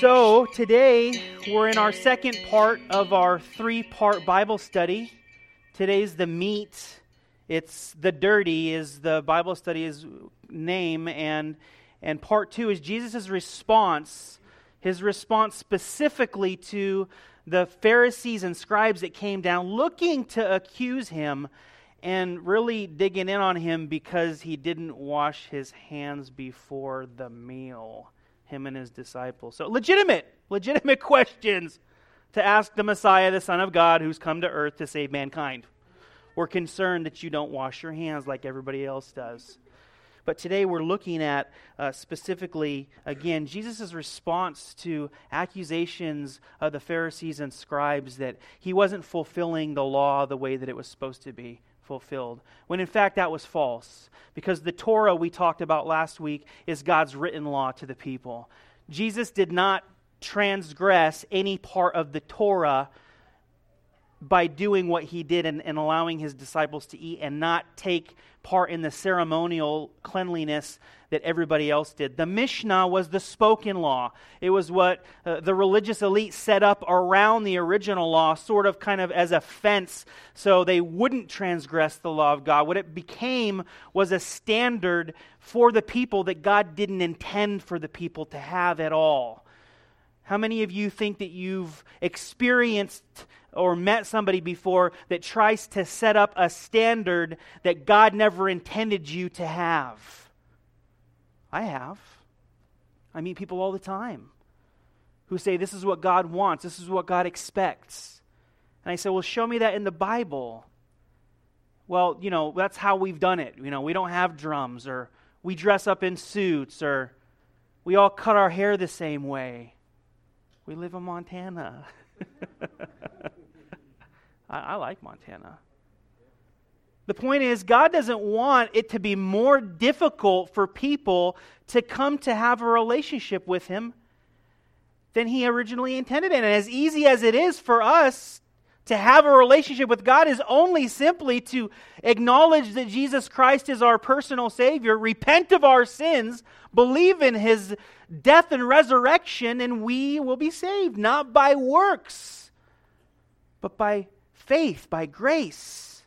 So, today we're in our second part of our three part Bible study. Today's the meat. It's the dirty, is the Bible study's name. And, and part two is Jesus' response, his response specifically to the Pharisees and scribes that came down looking to accuse him and really digging in on him because he didn't wash his hands before the meal him and his disciples. So, legitimate, legitimate questions to ask the Messiah, the Son of God, who's come to earth to save mankind. We're concerned that you don't wash your hands like everybody else does. But today we're looking at uh, specifically, again, Jesus' response to accusations of the Pharisees and scribes that he wasn't fulfilling the law the way that it was supposed to be fulfilled. When in fact that was false. Because the Torah we talked about last week is God's written law to the people. Jesus did not transgress any part of the Torah by doing what he did and, and, allowing his disciples to eat and not take part in the ceremonial cleanliness that everybody else did. The Mishnah was the spoken law. It was what uh, the religious elite set up around the original law, sort of kind of as a fence so they wouldn't transgress the law of God. What it became was a standard for the people that God didn't intend for the people to have at all. How many of you think that you've experienced or met somebody before that tries to set up a standard that God never intended you to have. I have. I meet people all the time who say, This is what God wants, this is what God expects. And I say, Well, show me that in the Bible. Well, you know, that's how we've done it. You know, we don't have drums, or we dress up in suits, or we all cut our hair the same way. We live in Montana. I, I like Montana. The point is, God doesn't want it to be more difficult for people to come to have a relationship with Him than He originally intended. And as easy as it is for us to have a relationship with God, is only simply to acknowledge that Jesus Christ is our personal Savior, repent of our sins, believe in His death and resurrection, and we will be saved, not by works, but by faith, by grace.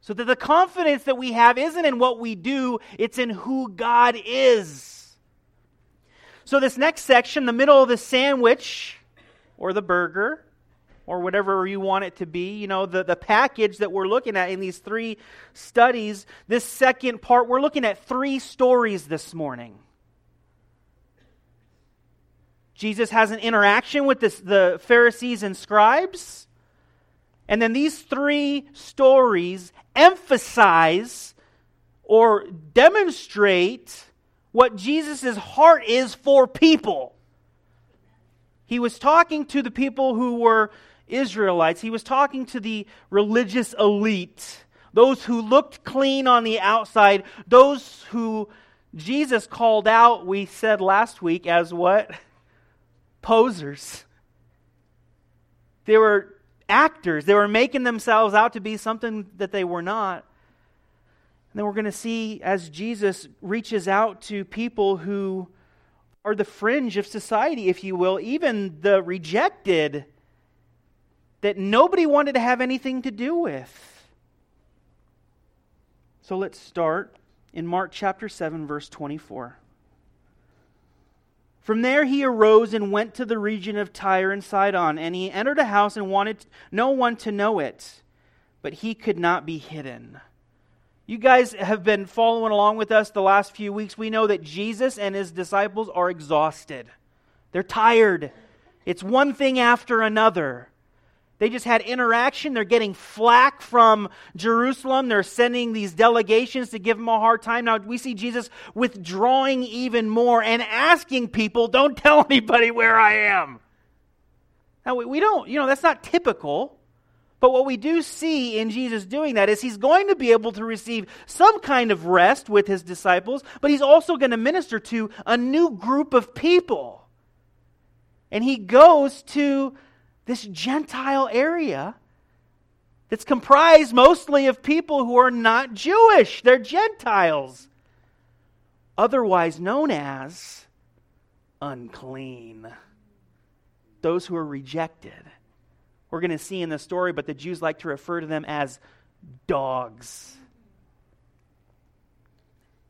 So that the confidence that we have isn't in what we do, it's in who God is. So, this next section, the middle of the sandwich or the burger, or whatever you want it to be, you know, the, the package that we're looking at in these three studies, this second part, we're looking at three stories this morning. Jesus has an interaction with this, the Pharisees and scribes. And then these three stories emphasize or demonstrate what Jesus' heart is for people. He was talking to the people who were Israelites, he was talking to the religious elite, those who looked clean on the outside, those who Jesus called out, we said last week, as what? Posers. They were actors. They were making themselves out to be something that they were not. And then we're going to see as Jesus reaches out to people who are the fringe of society, if you will, even the rejected, that nobody wanted to have anything to do with. So let's start in Mark chapter 7, verse 24. From there he arose and went to the region of Tyre and Sidon, and he entered a house and wanted no one to know it, but he could not be hidden. You guys have been following along with us the last few weeks. We know that Jesus and his disciples are exhausted. They're tired. It's one thing after another. They just had interaction. They're getting flack from Jerusalem. They're sending these delegations to give them a hard time. Now we see Jesus withdrawing even more and asking people, don't tell anybody where I am. Now we don't, you know, that's not typical. But what we do see in Jesus doing that is he's going to be able to receive some kind of rest with his disciples, but he's also going to minister to a new group of people. And he goes to this Gentile area that's comprised mostly of people who are not Jewish. They're Gentiles, otherwise known as unclean. Those who are rejected. We're going to see in the story, but the Jews like to refer to them as dogs.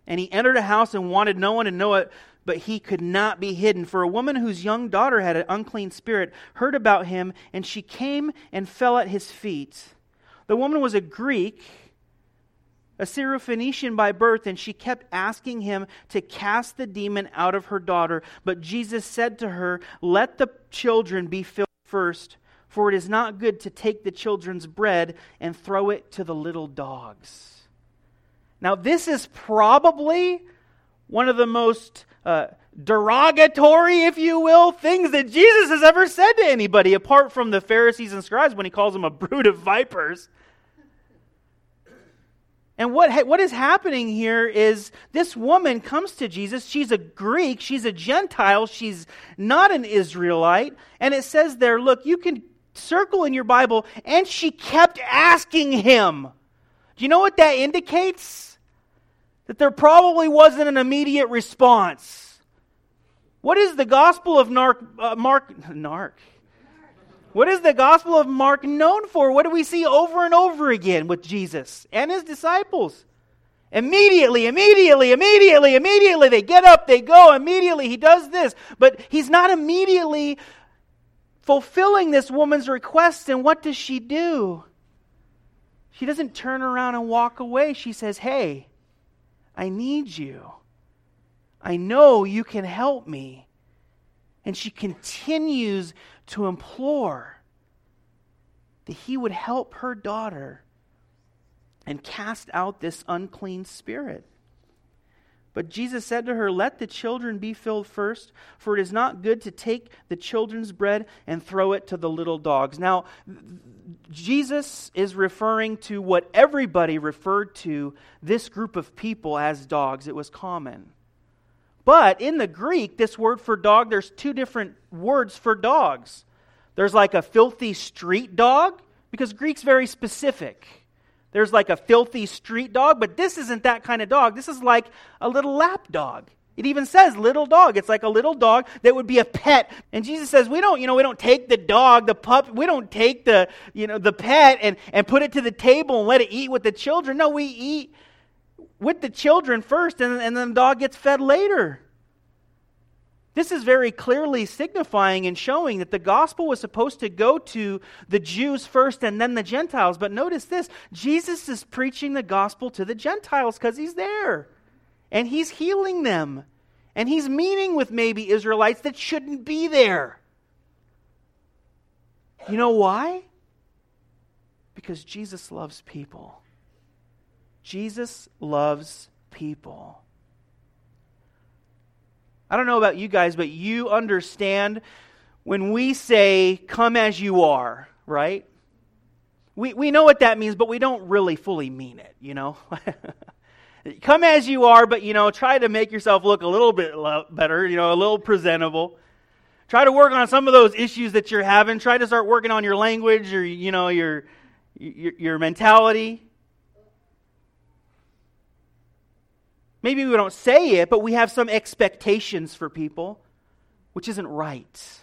And he entered a house and wanted no one to know it, but he could not be hidden. For a woman whose young daughter had an unclean spirit heard about him, and she came and fell at his feet. The woman was a Greek, a Syrophoenician by birth, and she kept asking him to cast the demon out of her daughter. But Jesus said to her, Let the children be filled first, for it is not good to take the children's bread and throw it to the little dogs. Now, this is probably one of the most uh, derogatory, if you will, things that Jesus has ever said to anybody, apart from the Pharisees and scribes when he calls them a brood of vipers. And what, ha- what is happening here is this woman comes to Jesus. She's a Greek, she's a Gentile, she's not an Israelite. And it says there, look, you can circle in your Bible, and she kept asking him. Do you know what that indicates? That there probably wasn't an immediate response. What is the Gospel of Narc, uh, Mark? Narc. What is the Gospel of Mark known for? What do we see over and over again with Jesus and his disciples? Immediately, immediately, immediately, immediately. They get up, they go, immediately. He does this. But he's not immediately fulfilling this woman's request. And what does she do? She doesn't turn around and walk away. She says, Hey, I need you. I know you can help me. And she continues to implore that he would help her daughter and cast out this unclean spirit. But Jesus said to her, Let the children be filled first, for it is not good to take the children's bread and throw it to the little dogs. Now, Jesus is referring to what everybody referred to this group of people as dogs. It was common. But in the Greek, this word for dog, there's two different words for dogs. There's like a filthy street dog, because Greek's very specific. There's like a filthy street dog, but this isn't that kind of dog. This is like a little lap dog. It even says little dog. It's like a little dog that would be a pet. And Jesus says, we don't, you know, we don't take the dog, the pup, we don't take the, you know, the pet and, and put it to the table and let it eat with the children. No, we eat with the children first and, and then the dog gets fed later. This is very clearly signifying and showing that the gospel was supposed to go to the Jews first and then the Gentiles. But notice this Jesus is preaching the gospel to the Gentiles because he's there and he's healing them. And he's meeting with maybe Israelites that shouldn't be there. You know why? Because Jesus loves people. Jesus loves people. I don't know about you guys, but you understand when we say, come as you are, right? We, we know what that means, but we don't really fully mean it, you know? come as you are, but, you know, try to make yourself look a little bit better, you know, a little presentable. Try to work on some of those issues that you're having. Try to start working on your language or, you know, your, your, your mentality. Maybe we don't say it, but we have some expectations for people, which isn't right.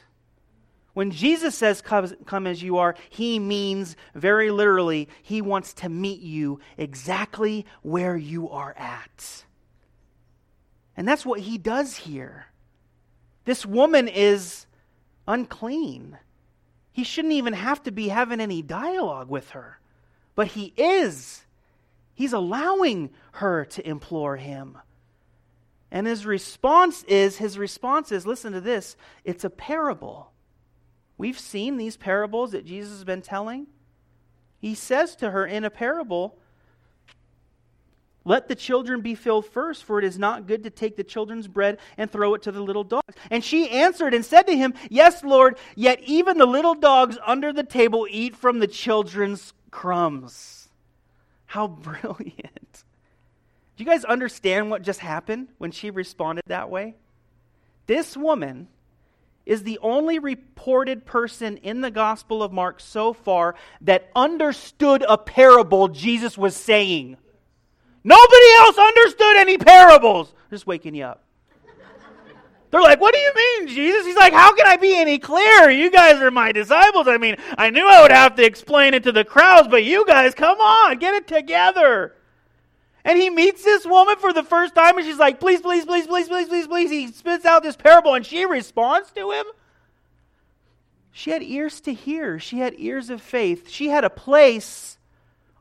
When Jesus says, Come as you are, he means very literally, he wants to meet you exactly where you are at. And that's what he does here. This woman is unclean. He shouldn't even have to be having any dialogue with her, but he is. He's allowing her to implore him. And his response is his response is listen to this, it's a parable. We've seen these parables that Jesus has been telling. He says to her in a parable, let the children be filled first, for it is not good to take the children's bread and throw it to the little dogs. And she answered and said to him, Yes, Lord, yet even the little dogs under the table eat from the children's crumbs. How brilliant. Do you guys understand what just happened when she responded that way? This woman is the only reported person in the Gospel of Mark so far that understood a parable Jesus was saying. Nobody else understood any parables. Just waking you up. They're like, What do you mean, Jesus? He's like, How can I be any clearer? You guys are my disciples. I mean, I knew I would have to explain it to the crowds, but you guys, come on, get it together. And he meets this woman for the first time, and she's like, Please, please, please, please, please, please, please. He spits out this parable, and she responds to him. She had ears to hear, she had ears of faith, she had a place,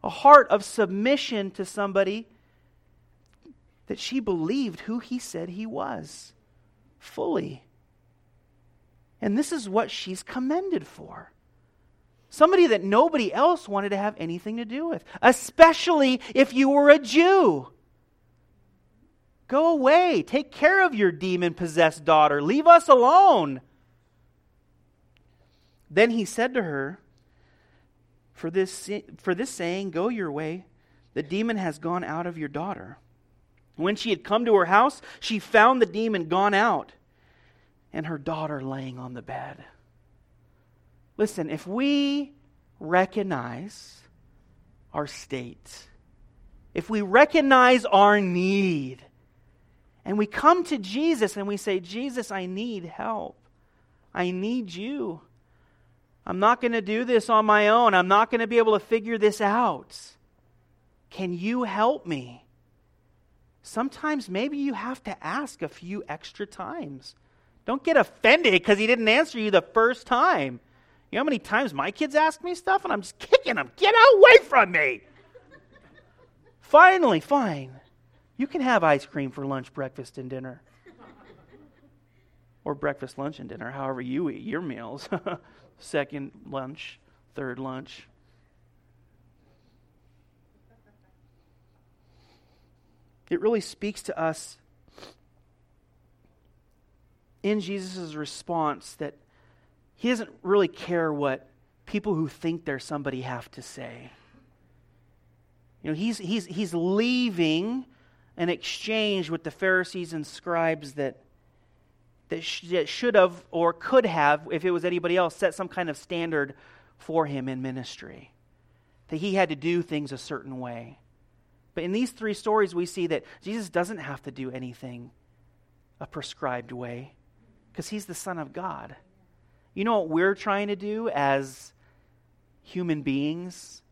a heart of submission to somebody that she believed who he said he was fully. And this is what she's commended for. Somebody that nobody else wanted to have anything to do with, especially if you were a Jew. Go away. Take care of your demon possessed daughter. Leave us alone. Then he said to her, for this, for this saying, Go your way, the demon has gone out of your daughter. When she had come to her house, she found the demon gone out and her daughter laying on the bed. Listen, if we recognize our state, if we recognize our need, and we come to Jesus and we say, Jesus, I need help. I need you. I'm not going to do this on my own. I'm not going to be able to figure this out. Can you help me? Sometimes maybe you have to ask a few extra times. Don't get offended because he didn't answer you the first time. You know how many times my kids ask me stuff and I'm just kicking them? Get away from me! Finally, fine. You can have ice cream for lunch, breakfast, and dinner. or breakfast, lunch, and dinner, however you eat your meals. Second lunch, third lunch. It really speaks to us in Jesus' response that he doesn't really care what people who think they're somebody have to say. You know, he's, he's, he's leaving an exchange with the Pharisees and scribes that, that, sh- that should have or could have, if it was anybody else, set some kind of standard for him in ministry. That he had to do things a certain way. But in these three stories, we see that Jesus doesn't have to do anything a prescribed way because he's the Son of God. You know what we're trying to do as human beings?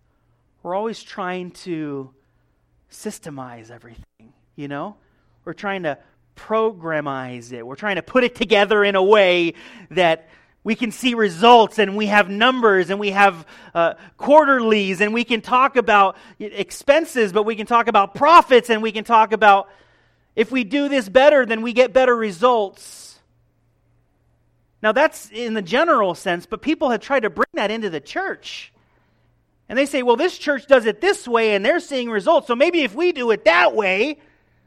We're always trying to systemize everything, you know? We're trying to programize it. We're trying to put it together in a way that we can see results and we have numbers and we have uh, quarterlies and we can talk about expenses, but we can talk about profits and we can talk about if we do this better, then we get better results. Now, that's in the general sense, but people have tried to bring that into the church. And they say, well, this church does it this way and they're seeing results. So maybe if we do it that way,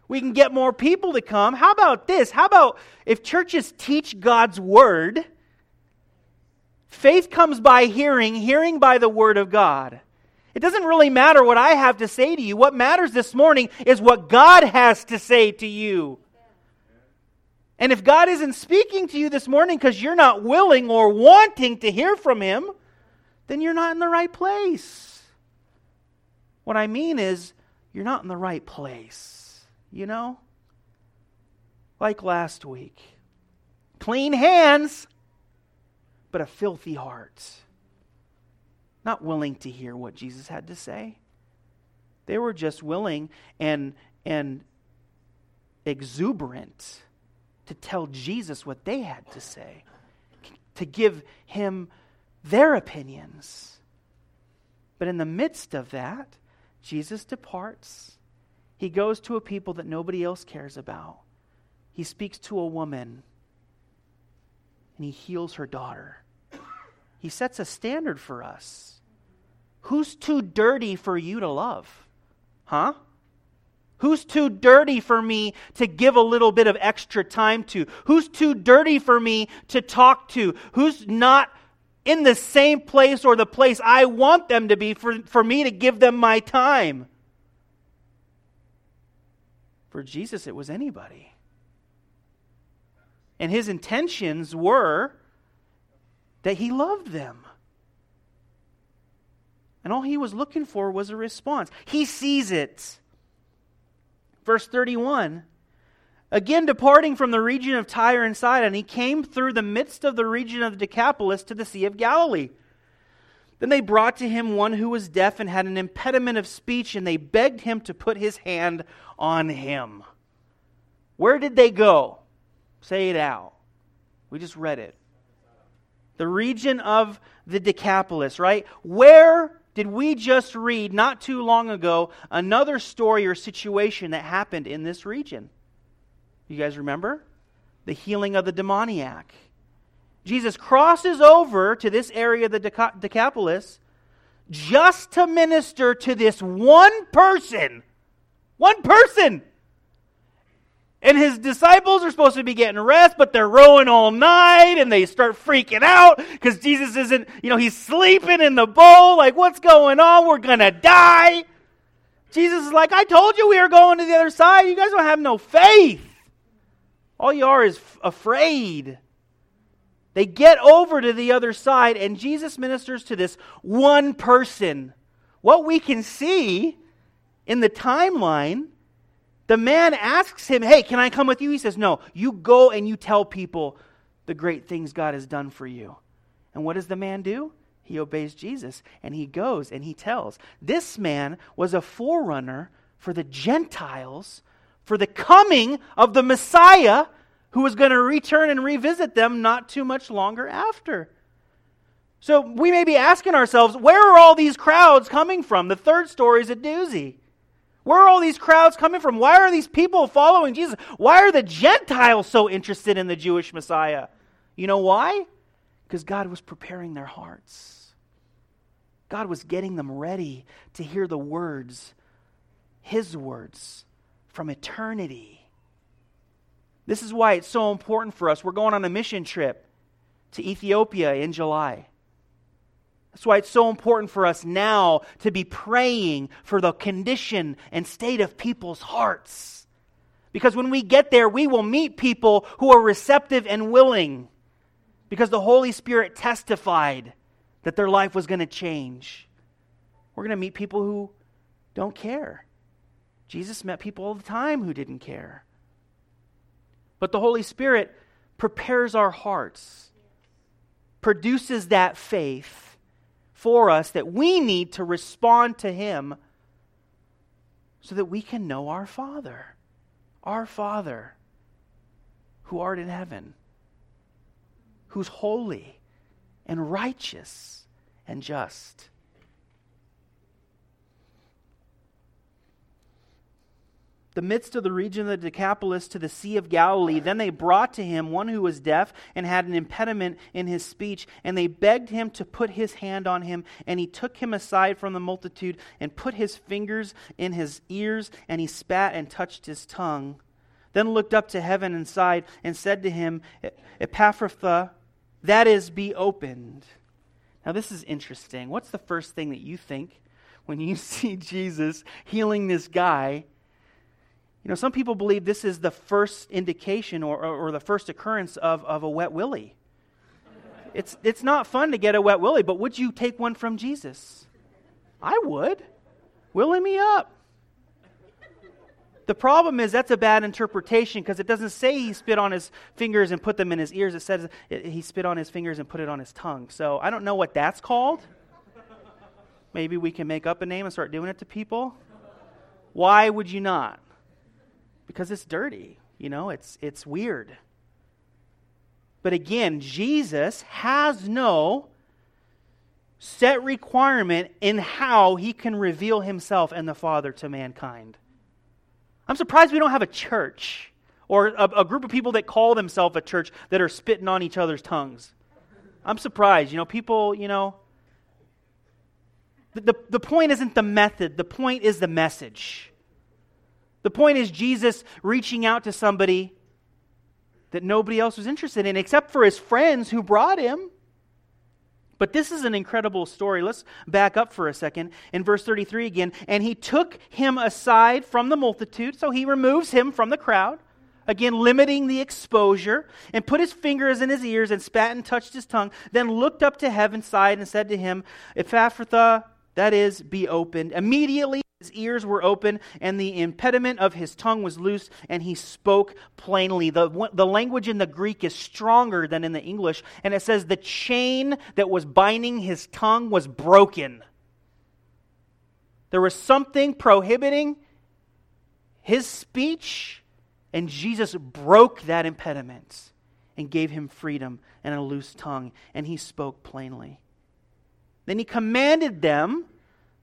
we can get more people to come. How about this? How about if churches teach God's word? Faith comes by hearing, hearing by the Word of God. It doesn't really matter what I have to say to you. What matters this morning is what God has to say to you. And if God isn't speaking to you this morning because you're not willing or wanting to hear from Him, then you're not in the right place. What I mean is, you're not in the right place. You know? Like last week. Clean hands but a filthy heart, not willing to hear what Jesus had to say. They were just willing and, and exuberant to tell Jesus what they had to say, to give him their opinions. But in the midst of that, Jesus departs. He goes to a people that nobody else cares about. He speaks to a woman and he heals her daughter. He sets a standard for us. Who's too dirty for you to love? Huh? Who's too dirty for me to give a little bit of extra time to? Who's too dirty for me to talk to? Who's not in the same place or the place I want them to be for, for me to give them my time? For Jesus, it was anybody. And his intentions were that he loved them. And all he was looking for was a response. He sees it. Verse 31 Again, departing from the region of Tyre and Sidon, he came through the midst of the region of Decapolis to the Sea of Galilee. Then they brought to him one who was deaf and had an impediment of speech, and they begged him to put his hand on him. Where did they go? Say it out. We just read it. The region of the Decapolis, right? Where did we just read not too long ago another story or situation that happened in this region? You guys remember? The healing of the demoniac. Jesus crosses over to this area of the Decapolis just to minister to this one person. One person. And his disciples are supposed to be getting rest, but they're rowing all night and they start freaking out because Jesus isn't, you know, he's sleeping in the boat. Like, what's going on? We're going to die. Jesus is like, I told you we were going to the other side. You guys don't have no faith. All you are is f- afraid. They get over to the other side, and Jesus ministers to this one person. What we can see in the timeline, the man asks him, Hey, can I come with you? He says, No, you go and you tell people the great things God has done for you. And what does the man do? He obeys Jesus and he goes and he tells. This man was a forerunner for the Gentiles for the coming of the Messiah who was going to return and revisit them not too much longer after. So we may be asking ourselves, where are all these crowds coming from? The third story is a doozy. Where are all these crowds coming from? Why are these people following Jesus? Why are the Gentiles so interested in the Jewish Messiah? You know why? Because God was preparing their hearts. God was getting them ready to hear the words, His words, from eternity. This is why it's so important for us. We're going on a mission trip to Ethiopia in July. That's why it's so important for us now to be praying for the condition and state of people's hearts. Because when we get there, we will meet people who are receptive and willing. Because the Holy Spirit testified that their life was going to change. We're going to meet people who don't care. Jesus met people all the time who didn't care. But the Holy Spirit prepares our hearts, produces that faith for us that we need to respond to Him so that we can know our Father. Our Father who art in heaven, who's holy and righteous and just. The midst of the region of the Decapolis to the Sea of Galilee. Then they brought to him one who was deaf and had an impediment in his speech, and they begged him to put his hand on him. And he took him aside from the multitude and put his fingers in his ears, and he spat and touched his tongue. Then looked up to heaven and sighed and said to him, Ephphatha, that is, be opened. Now, this is interesting. What's the first thing that you think when you see Jesus healing this guy? You know, some people believe this is the first indication or, or, or, the first occurrence of, of a wet willy. It's, it's not fun to get a wet willy, but would you take one from Jesus? I would. Willy me up. The problem is that's a bad interpretation because it doesn't say he spit on his fingers and put them in his ears. It says he spit on his fingers and put it on his tongue. So I don't know what that's called. Maybe we can make up a name and start doing it to people. Why would you not? Because it's dirty. You know, it's, it's weird. But again, Jesus has no set requirement in how he can reveal himself and the Father to mankind. I'm surprised we don't have a church or a, a, group of people that call themselves a church that are spitting on each other's tongues. I'm surprised. You know, people, you know. The, the, the point isn't the method, the point is the message. The point is Jesus reaching out to somebody that nobody else was interested in except for his friends who brought him. But this is an incredible story. Let's back up for a second. In verse 33 again, and he took him aside from the multitude, so he removes him from the crowd, again limiting the exposure, and put his fingers in his ears and spat and touched his tongue, then looked up to heaven, sighed, and said to him, Ephphatha, that is, be opened. Immediately his ears were open and the impediment of his tongue was loose and he spoke plainly. The, the language in the greek is stronger than in the english and it says the chain that was binding his tongue was broken. There was something prohibiting his speech and jesus broke that impediment and gave him freedom and a loose tongue and he spoke plainly. Then he commanded them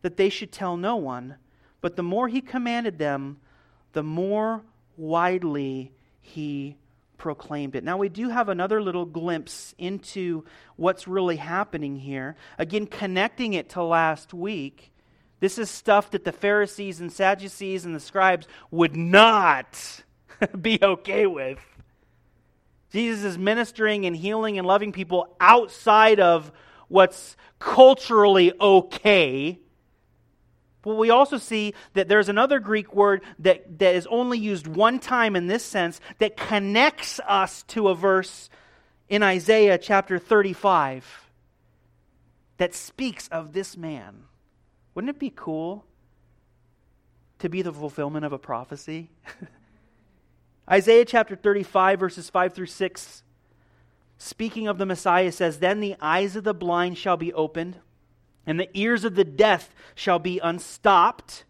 that they should tell no one but the more he commanded them, the more widely he proclaimed it. Now, we do have another little glimpse into what's really happening here. Again, connecting it to last week. This is stuff that the Pharisees and Sadducees and the scribes would not be okay with. Jesus is ministering and healing and loving people outside of what's culturally okay but we also see that there's another Greek word that, that is only used one time in this sense that connects us to a verse in Isaiah chapter 35 that speaks of this man. Wouldn't it be cool to be the fulfillment of a prophecy? Isaiah chapter 35, verses 5 through 6, speaking of the Messiah, says, Then the eyes of the blind shall be opened and the ears of the deaf shall be unstopped.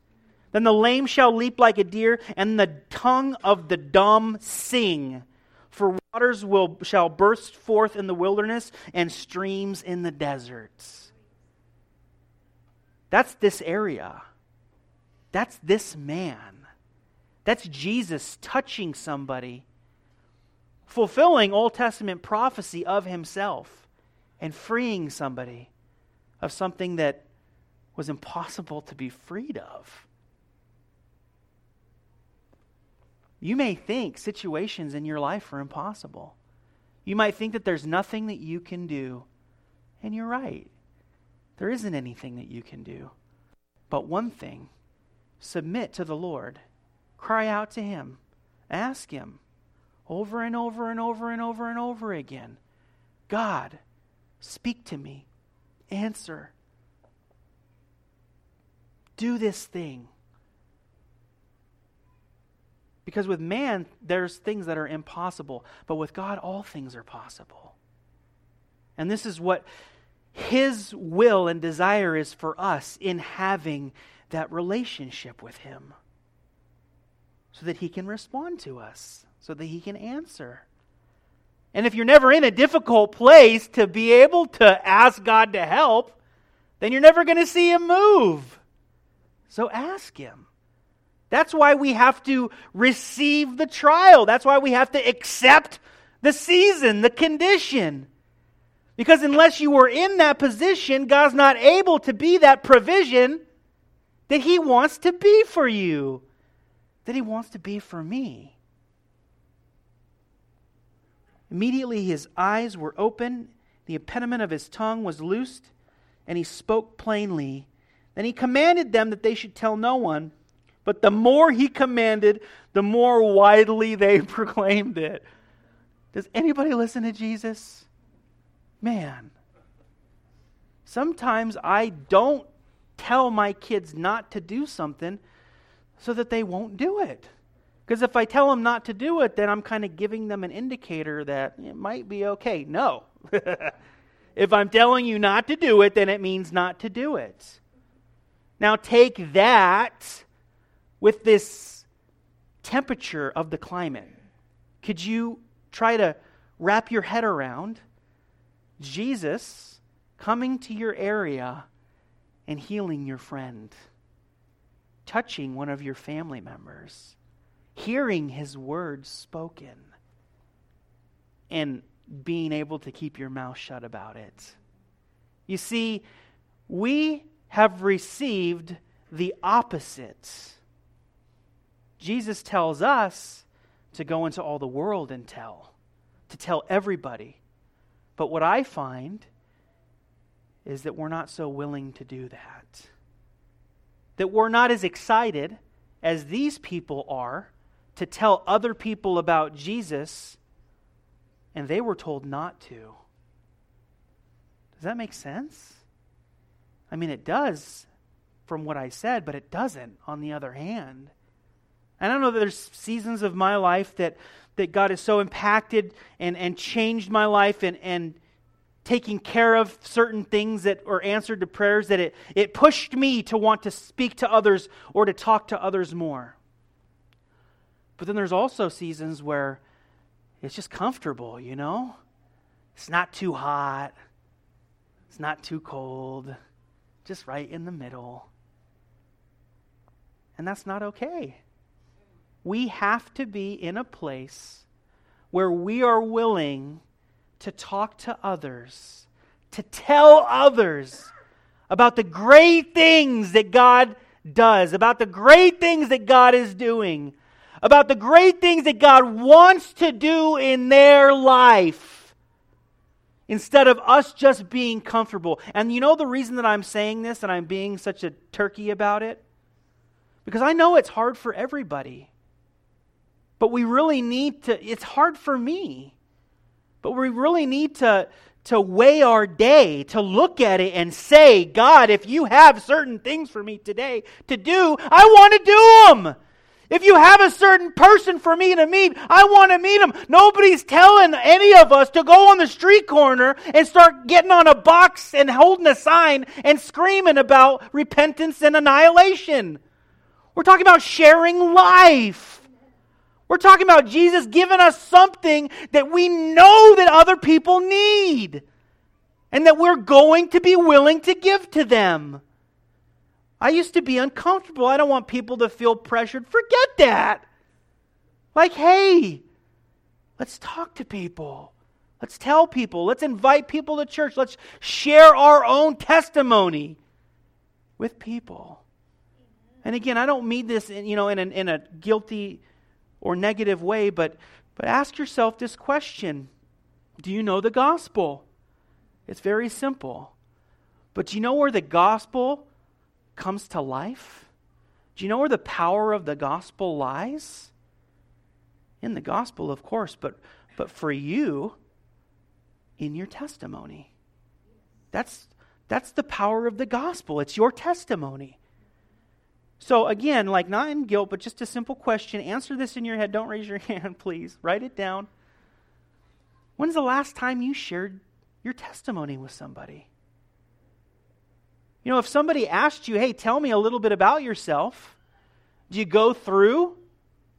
Then the lame shall leap like a deer, and the tongue of the dumb sing. For waters will, shall burst forth in the wilderness, and streams in the deserts. That's this area. That's this man. That's Jesus touching somebody, fulfilling Old Testament prophecy of himself, and freeing somebody of something that was impossible to be freed of. You may think situations in your life are impossible. You might think that there's nothing that you can do. And you're right. There isn't anything that you can do. But one thing submit to the Lord, cry out to Him, ask Him over and over and over and over and over again God, speak to me answer. Do this thing. Because with man, there's things that are impossible, but with God, all things are possible. And this is what His will and desire is for us in having that relationship with Him. So that He can respond to us, so that He can answer. And if you're never in a difficult place to be able to ask God to help, then you're never going to see Him move. So ask Him. That's why we have to receive the trial. That's why we have to accept the season, the condition. Because unless you were in that position, God's not able to be that provision that He wants to be for you, that He wants to be for me. Immediately his eyes were open, the impediment of his tongue was loosed, and he spoke plainly. Then he commanded them that they should tell no one. But the more he commanded, the more widely they proclaimed it. Does anybody listen to Jesus? Man. Sometimes I don't tell my kids not to do something so that they won't do it. Because if I tell them not to do it, then I'm kind of giving them an indicator that it might be okay. No. if I'm telling you not to do it, then it means not to do it. Now take that with this temperature of the climate. Could you try to wrap your head around Jesus coming to your area and healing your friend, touching one of your family members? Hearing his words spoken and being able to keep your mouth shut about it. You see, we have received the opposite. Jesus tells us to go into all the world and tell, to tell everybody. But what I find is that we're not so willing to do that. That we're not as excited as these people are to tell other people about Jesus, and they were told not to. Does that make sense? I mean, it does from what I said, but it doesn't on the other hand. And I don't know that there's seasons of my life that, that God has so impacted and, and changed my life and, and taking care of certain things that or answered to prayers that it, it pushed me to want to speak to others or to talk to others more. But then there's also seasons where it's just comfortable, you know? It's not too hot. It's not too cold. Just right in the middle. And that's not okay. We have to be in a place where we are willing to talk to others, to tell others about the great things that God does, about the great things that God is doing, about the great things that God wants to do in their life instead of us just being comfortable. And you know the reason that I'm saying this and I'm being such a turkey about it? Because I know it's hard for everybody. But we really need to, it's hard for me. But we really need to, to weigh our day, to look at it and say, God, if you have certain things for me today to do, I want to do them. If you have a certain person for me to meet, I want to meet him. Nobody's telling any of us to go on the street corner and start getting on a box and holding a sign and screaming about repentance and annihilation. We're talking about sharing life. We're talking about Jesus giving us something that we know that other people need and that we're going to be willing to give to them. I used to be uncomfortable. I don't want people to feel pressured. Forget that. Like, hey, let's talk to people. Let's tell people. Let's invite people to church. Let's share our own testimony with people. And again, I don't mean this in, you know, in, an, in a guilty or negative way, but, but ask yourself this question Do you know the gospel? It's very simple. But do you know where the gospel comes to life? Do you know where the power of the gospel lies? In the gospel, of course, but, but for you, in your testimony. That's, that's the power of the gospel. It's your testimony. So, again, like not in guilt, but just a simple question. Answer this in your head. Don't raise your hand, please. Write it down. When's the last time you shared your testimony with somebody? You know, if somebody asked you, hey, tell me a little bit about yourself, do you go through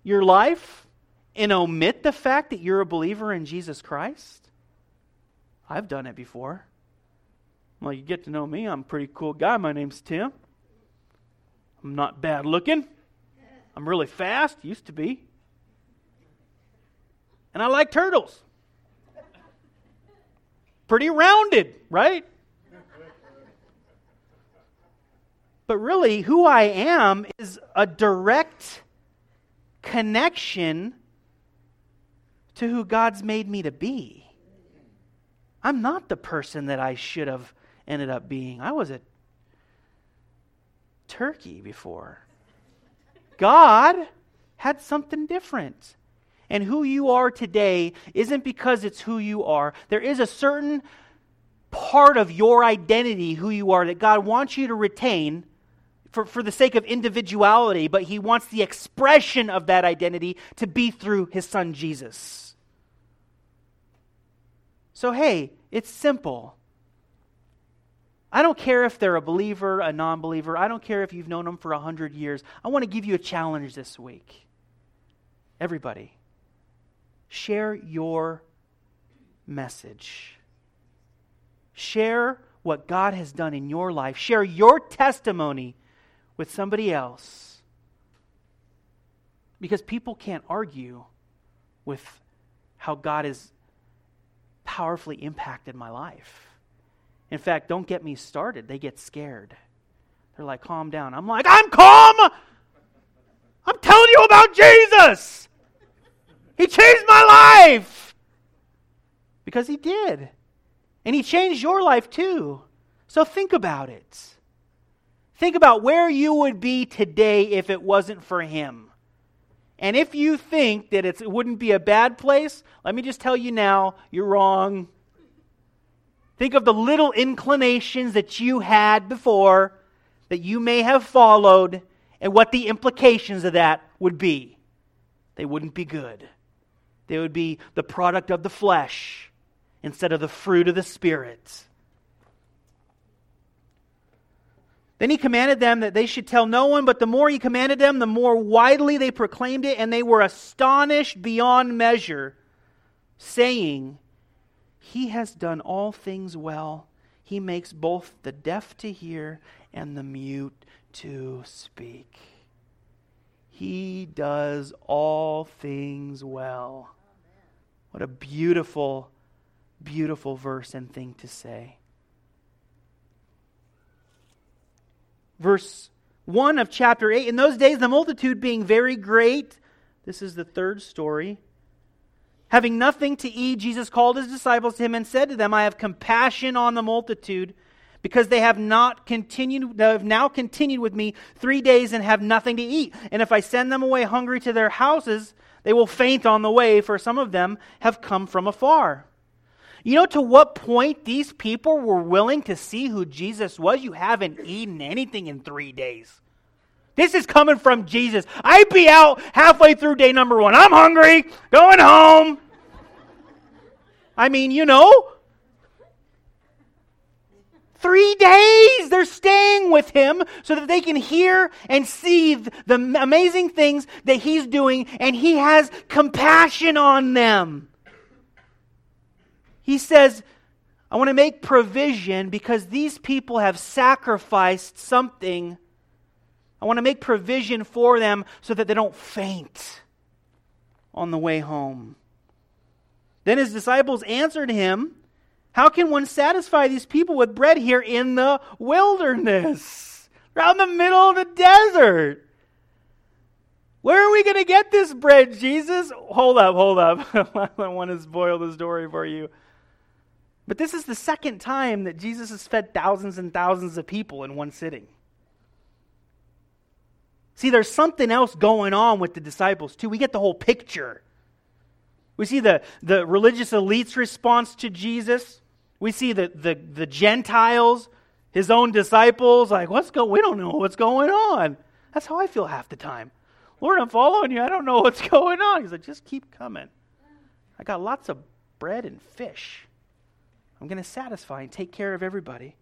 your life and omit the fact that you're a believer in Jesus Christ? I've done it before. Well, you get to know me. I'm a pretty cool guy. My name's Tim. I'm not bad looking. I'm really fast, used to be. And I like turtles. Pretty rounded, right? But really, who I am is a direct connection to who God's made me to be. I'm not the person that I should have ended up being. I was a turkey before. God had something different. And who you are today isn't because it's who you are. There is a certain part of your identity, who you are, that God wants you to retain for, for the sake of individuality, but He wants the expression of that identity to be through His Son Jesus. So, hey, it's simple. I don't care if they're a believer, a non believer. I don't care if you've known them for a hundred years. I want to give you a challenge this week. Everybody, share your message. Share what God has done in your life. Share your testimony with somebody else. Because people can't argue with how God has powerfully impacted my life. In fact, don't get me started. They get scared. They're like, calm down. I'm like, I'm calm. I'm telling you about Jesus. He changed my life. Because he did. And he changed your life too. So think about it. Think about where you would be today if it wasn't for him. And if you think that it wouldn't be a bad place, let me just tell you now, you're wrong. Think of the little inclinations that you had before. that you may have followed and what the implications of that would be. They wouldn't be good. They would be the product of the flesh instead of the fruit of the Spirit. Then he commanded them that they should tell no one, but the more he commanded them, the more widely they proclaimed it, and they were astonished beyond measure, saying, He has done all things well. He makes both the deaf to hear and the mute to speak. He does all things well. What a beautiful, beautiful verse and thing to say. Verse 1 of chapter 8 In those days, the multitude being very great, this is the third story. Having nothing to eat, Jesus called his disciples to him and said to them, I have compassion on the multitude because they have not continued they have now continued with me 3 days and have nothing to eat. And if I send them away hungry to their houses, they will faint on the way, for some of them have come from afar. You know to what point these people were willing to see who Jesus was? You haven't eaten anything in three days. This is coming from Jesus. I'd be out halfway through day number one. I'm hungry, going home. I mean, you know. Three days they're staying with him so that they can hear and see the amazing things that he's doing, and he has compassion on them. He says, I want to make provision because these people have sacrificed something. I want to make provision for them so that they don't faint on the way home. Then his disciples answered him, How can one satisfy these people with bread here in the wilderness? Around the middle of the desert. Where are we going to get this bread, Jesus? Hold up, hold up. I want to spoil the story for you. But this is the second time that Jesus has fed thousands and thousands of people in one sitting. See, there's something else going on with the disciples, too. We get the whole picture. We see the, the religious elite's response to Jesus. We see the, the, the Gentiles, his own disciples, like, what's going we don't know what's going on. That's how I feel half the time. Lord, I'm following you. I don't know what's going on. He's like, just keep coming. I got lots of bread and fish. I'm going to satisfy and take care of everybody.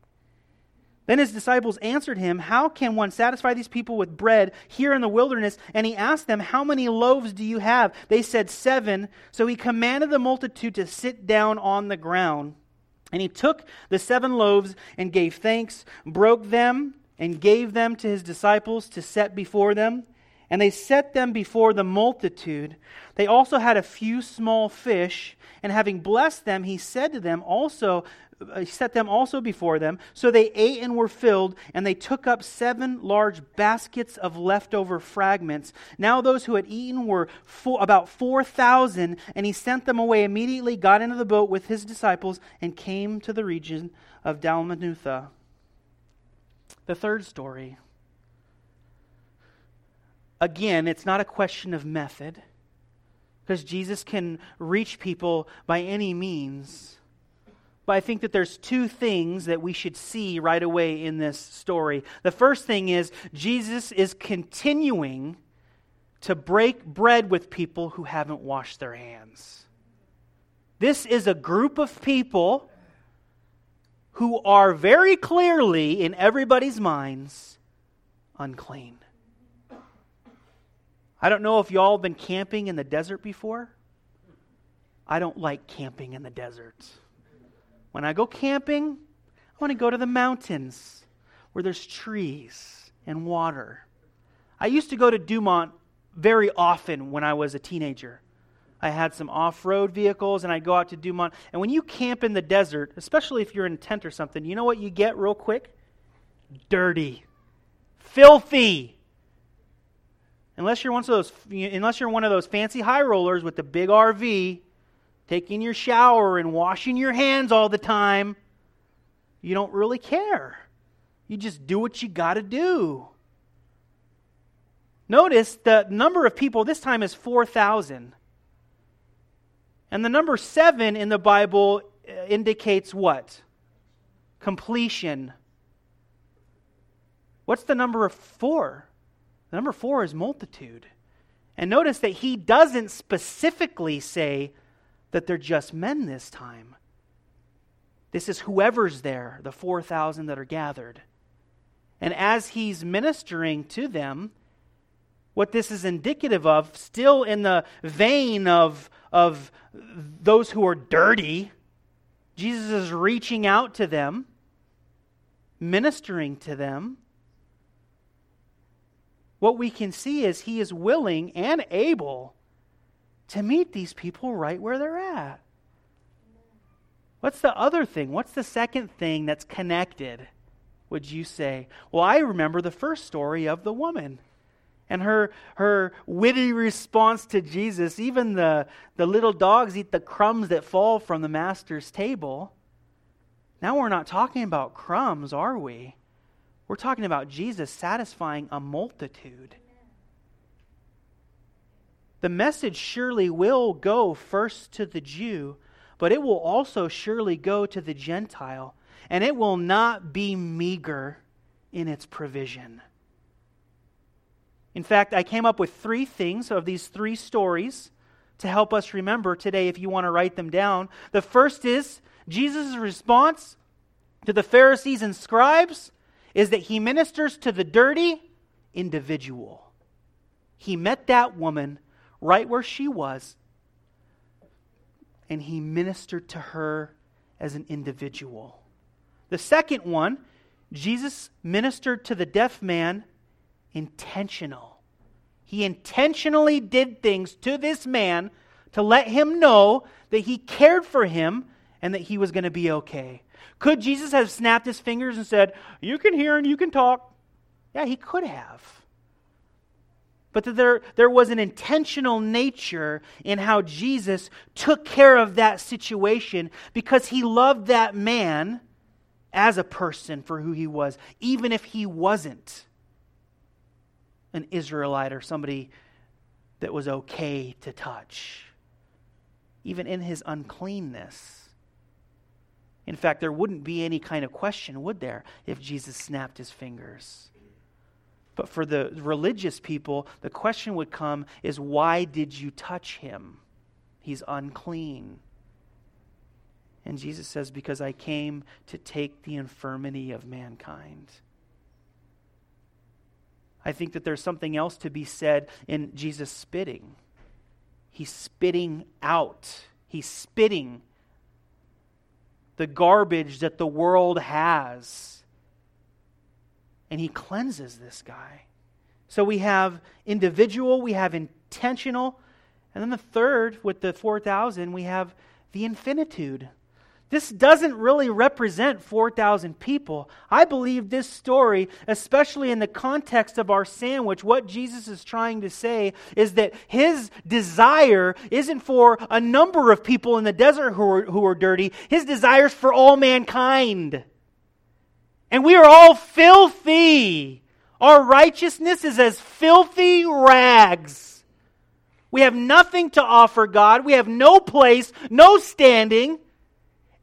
Then his disciples answered him, How can one satisfy these people with bread here in the wilderness? And he asked them, How many loaves do you have? They said, Seven. So he commanded the multitude to sit down on the ground. And he took the seven loaves and gave thanks, broke them, and gave them to his disciples to set before them. And they set them before the multitude. They also had a few small fish and having blessed them, he said to them also, uh, he set them also before them. So they ate and were filled, and they took up seven large baskets of leftover fragments. Now those who had eaten were four, about 4,000, and he sent them away immediately, got into the boat with his disciples, and came to the region of Dalmanutha. The third story. Again, it's not a question of method because Jesus can reach people by any means. But I think that there's two things that we should see right away in this story. The first thing is Jesus is continuing to break bread with people who haven't washed their hands. This is a group of people who are very clearly, in everybody's minds, unclean. I don't know if y'all have been camping in the desert before. I don't like camping in the desert. When I go camping, I want to go to the mountains where there's trees and water. I used to go to Dumont very often when I was a teenager. I had some off road vehicles and I'd go out to Dumont. And when you camp in the desert, especially if you're in a tent or something, you know what you get real quick? Dirty, filthy. Unless you're one of those, unless you're one of those fancy high rollers with the big RV, taking your shower and washing your hands all the time, you don't really care. You just do what you got to do. Notice the number of people this time is 4,000. And the number 7 in the Bible uh, indicates what? Completion. What's the number of four? Number four is multitude. And notice that he doesn't specifically say that they're just men this time. This is whoever's there, the 4,000 that are gathered. And as he's ministering to them, what this is indicative of, still in the vein of, of those who are dirty, Jesus is reaching out to them, ministering to them. What we can see is he is willing and able to meet these people right where they're at. What's the other thing? What's the second thing that's connected, would you say? Well, I remember the first story of the woman and her, her witty response to Jesus. Even the, the little dogs eat the crumbs that fall from the master's table. Now we're not talking about crumbs, are we? We're talking about Jesus satisfying a multitude. The message surely will go first to the Jew, but it will also surely go to the Gentile, and it will not be meager in its provision. In fact, I came up with three things of these three stories to help us remember today if you want to write them down. The first is Jesus' response to the Pharisees and scribes is that he ministers to the dirty individual. He met that woman right where she was, and he ministered to her as an individual. The second one, Jesus ministered to the deaf man intentional. He intentionally did things to this man to let him know that he cared for him and that he was going to be okay. Could Jesus have snapped his fingers and said, You can hear and you can talk? Yeah, he could have. But that there, there was an intentional nature in how Jesus took care of that situation because he loved that man as a person for who he was, even if he wasn't an Israelite or somebody that was okay to touch, even in his uncleanness. In fact, there wouldn't be any kind of question, would there, if Jesus snapped his fingers? But for the religious people, the question would come is why did you touch him? He's unclean. And Jesus says, Because I came to take the infirmity of mankind. I think that there's something else to be said in Jesus spitting. He's spitting out, he's spitting the garbage that the world has. And he cleanses this guy. So we have individual, we have intentional, and then the third, with the 4,000, we have the infinitude. This doesn't really represent 4,000 people. I believe this story, especially in the context of our sandwich, what Jesus is trying to say is that his desire isn't for a number of people in the desert who are, who are dirty, his desire is for all mankind. And we are all filthy. Our righteousness is as filthy rags. We have nothing to offer God. We have no place, no standing.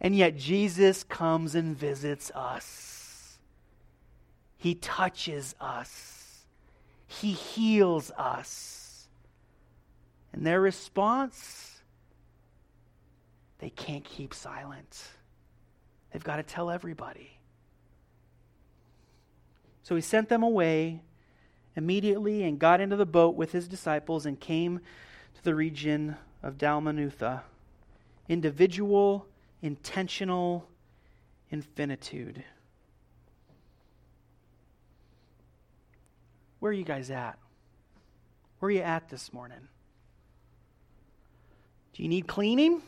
And yet Jesus comes and visits us. He touches us. He heals us. And their response, they can't keep silent. They've got to tell everybody. So he sent them away immediately and got into the boat with his disciples and came to the region of Dalmanutha. Individual intentional infinitude. Where are you guys at? Where are you at this morning? Do you need cleaning?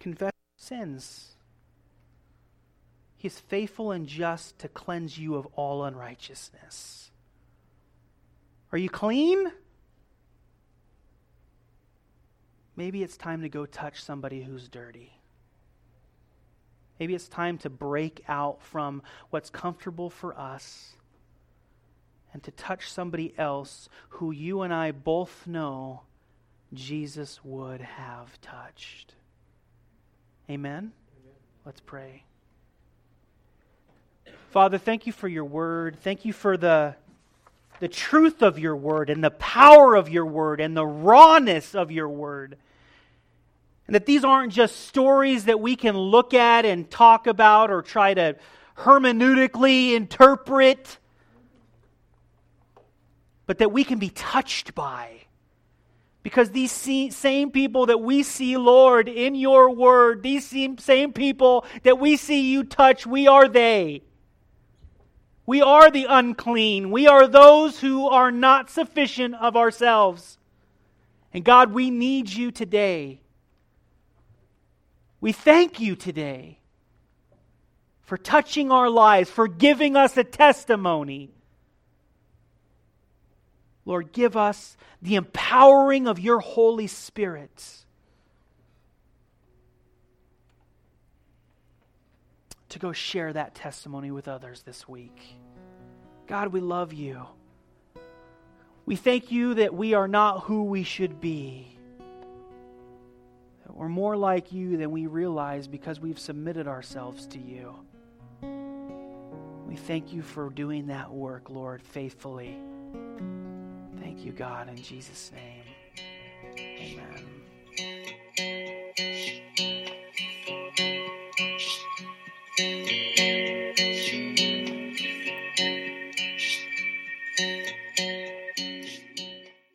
Confess sins. He's faithful and just to cleanse you of all unrighteousness. Are you clean? Maybe it's time to go touch somebody who's dirty. Maybe it's time to break out from what's comfortable for us and to touch somebody else who you and I both know Jesus would have touched. Amen? Amen. Let's pray. Father, thank you for your word. Thank you for the, the truth of your word and the power of your word and the rawness of your word. And that these aren't just stories that we can look at and talk about or try to hermeneutically interpret, but that we can be touched by. Because these same people that we see, Lord, in your word, these same people that we see you touch, we are they. We are the unclean. We are those who are not sufficient of ourselves. And God, we need you today. We thank you today for touching our lives, for giving us a testimony. Lord, give us the empowering of your Holy Spirit to go share that testimony with others this week. God, we love you. We thank you that we are not who we should be. That we're more like you than we realize because we've submitted ourselves to you. We thank you for doing that work, Lord, faithfully. Thank you, God, in Jesus' name. Amen.